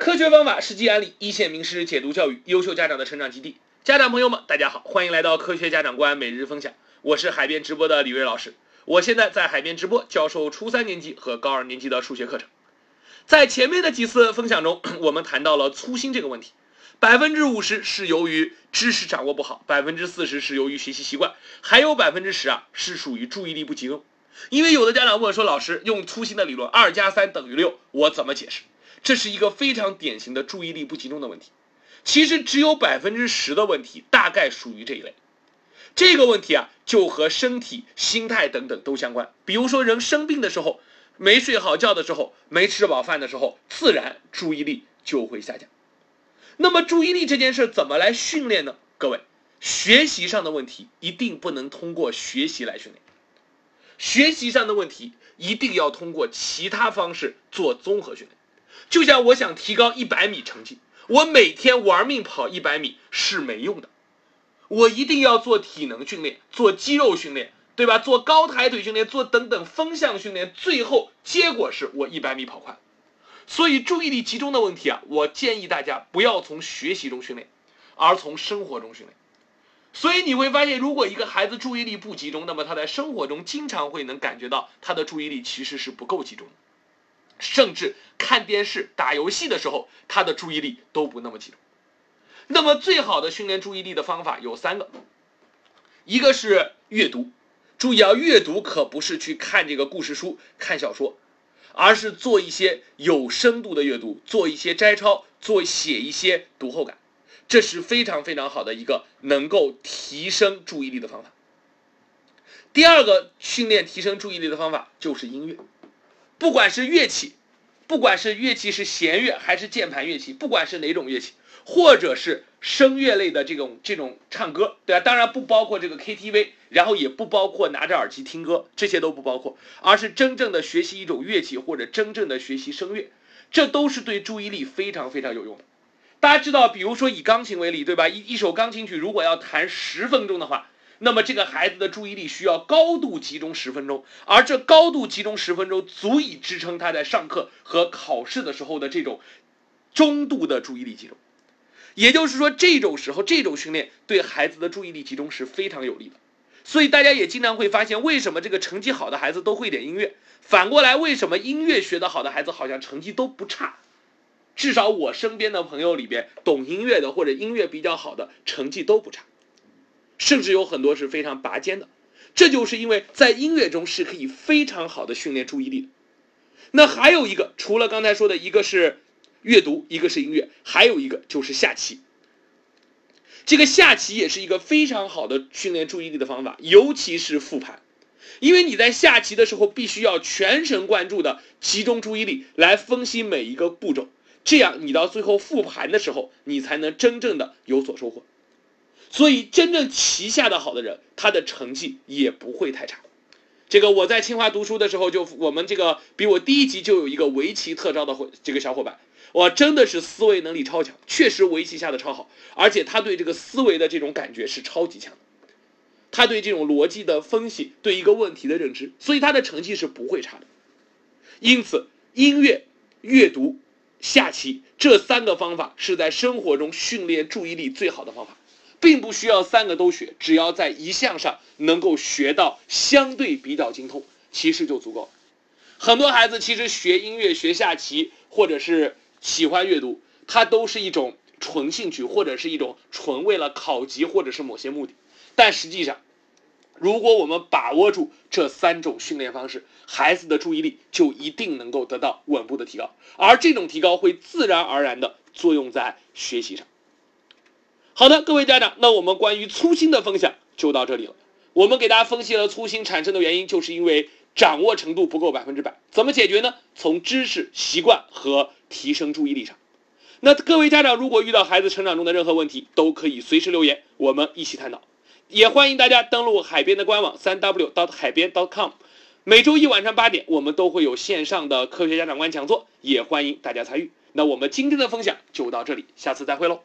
科学方法，实际案例，一线名师解读教育，优秀家长的成长基地。家长朋友们，大家好，欢迎来到科学家长观每日分享。我是海边直播的李瑞老师，我现在在海边直播教授初三年级和高二年级的数学课程。在前面的几次分享中，我们谈到了粗心这个问题，百分之五十是由于知识掌握不好，百分之四十是由于学习习惯，还有百分之十啊是属于注意力不集中。因为有的家长问说，老师用粗心的理论，二加三等于六，我怎么解释？这是一个非常典型的注意力不集中的问题。其实只有百分之十的问题大概属于这一类。这个问题啊，就和身体、心态等等都相关。比如说，人生病的时候，没睡好觉的时候，没吃饱饭的时候，自然注意力就会下降。那么，注意力这件事怎么来训练呢？各位，学习上的问题一定不能通过学习来训练。学习上的问题一定要通过其他方式做综合训练。就像我想提高一百米成绩，我每天玩命跑一百米是没用的，我一定要做体能训练，做肌肉训练，对吧？做高抬腿训练，做等等风向训练，最后结果是我一百米跑快。所以注意力集中的问题啊，我建议大家不要从学习中训练，而从生活中训练。所以你会发现，如果一个孩子注意力不集中，那么他在生活中经常会能感觉到他的注意力其实是不够集中的，甚至看电视、打游戏的时候，他的注意力都不那么集中。那么最好的训练注意力的方法有三个，一个是阅读，注意啊，阅读可不是去看这个故事书、看小说，而是做一些有深度的阅读，做一些摘抄，做写一些读后感。这是非常非常好的一个能够提升注意力的方法。第二个训练提升注意力的方法就是音乐，不管是乐器，不管是乐器是弦乐还是键盘乐器，不管是哪种乐器，或者是声乐类的这种这种唱歌，对吧？当然不包括这个 KTV，然后也不包括拿着耳机听歌，这些都不包括，而是真正的学习一种乐器或者真正的学习声乐，这都是对注意力非常非常有用的。大家知道，比如说以钢琴为例，对吧？一一首钢琴曲如果要弹十分钟的话，那么这个孩子的注意力需要高度集中十分钟，而这高度集中十分钟足以支撑他在上课和考试的时候的这种中度的注意力集中。也就是说，这种时候这种训练对孩子的注意力集中是非常有利的。所以大家也经常会发现，为什么这个成绩好的孩子都会点音乐？反过来，为什么音乐学得好的孩子好像成绩都不差？至少我身边的朋友里边，懂音乐的或者音乐比较好的，成绩都不差，甚至有很多是非常拔尖的。这就是因为在音乐中是可以非常好的训练注意力的。那还有一个，除了刚才说的一个是阅读，一个是音乐，还有一个就是下棋。这个下棋也是一个非常好的训练注意力的方法，尤其是复盘，因为你在下棋的时候必须要全神贯注的集中注意力来分析每一个步骤。这样，你到最后复盘的时候，你才能真正的有所收获。所以，真正棋下的好的人，他的成绩也不会太差。这个我在清华读书的时候，就我们这个比我第一级就有一个围棋特招的这个小伙伴，哇，真的是思维能力超强，确实围棋下的超好，而且他对这个思维的这种感觉是超级强，他对这种逻辑的分析，对一个问题的认知，所以他的成绩是不会差的。因此，音乐、阅读。下棋这三个方法是在生活中训练注意力最好的方法，并不需要三个都学，只要在一项上能够学到相对比较精通，其实就足够了。很多孩子其实学音乐、学下棋，或者是喜欢阅读，它都是一种纯兴趣，或者是一种纯为了考级或者是某些目的，但实际上。如果我们把握住这三种训练方式，孩子的注意力就一定能够得到稳步的提高，而这种提高会自然而然的作用在学习上。好的，各位家长，那我们关于粗心的分享就到这里了。我们给大家分析了粗心产生的原因，就是因为掌握程度不够百分之百。怎么解决呢？从知识、习惯和提升注意力上。那各位家长如果遇到孩子成长中的任何问题，都可以随时留言，我们一起探讨。也欢迎大家登录海边的官网三 w dot 海边 dot com，每周一晚上八点，我们都会有线上的科学家长观讲座，也欢迎大家参与。那我们今天的分享就到这里，下次再会喽。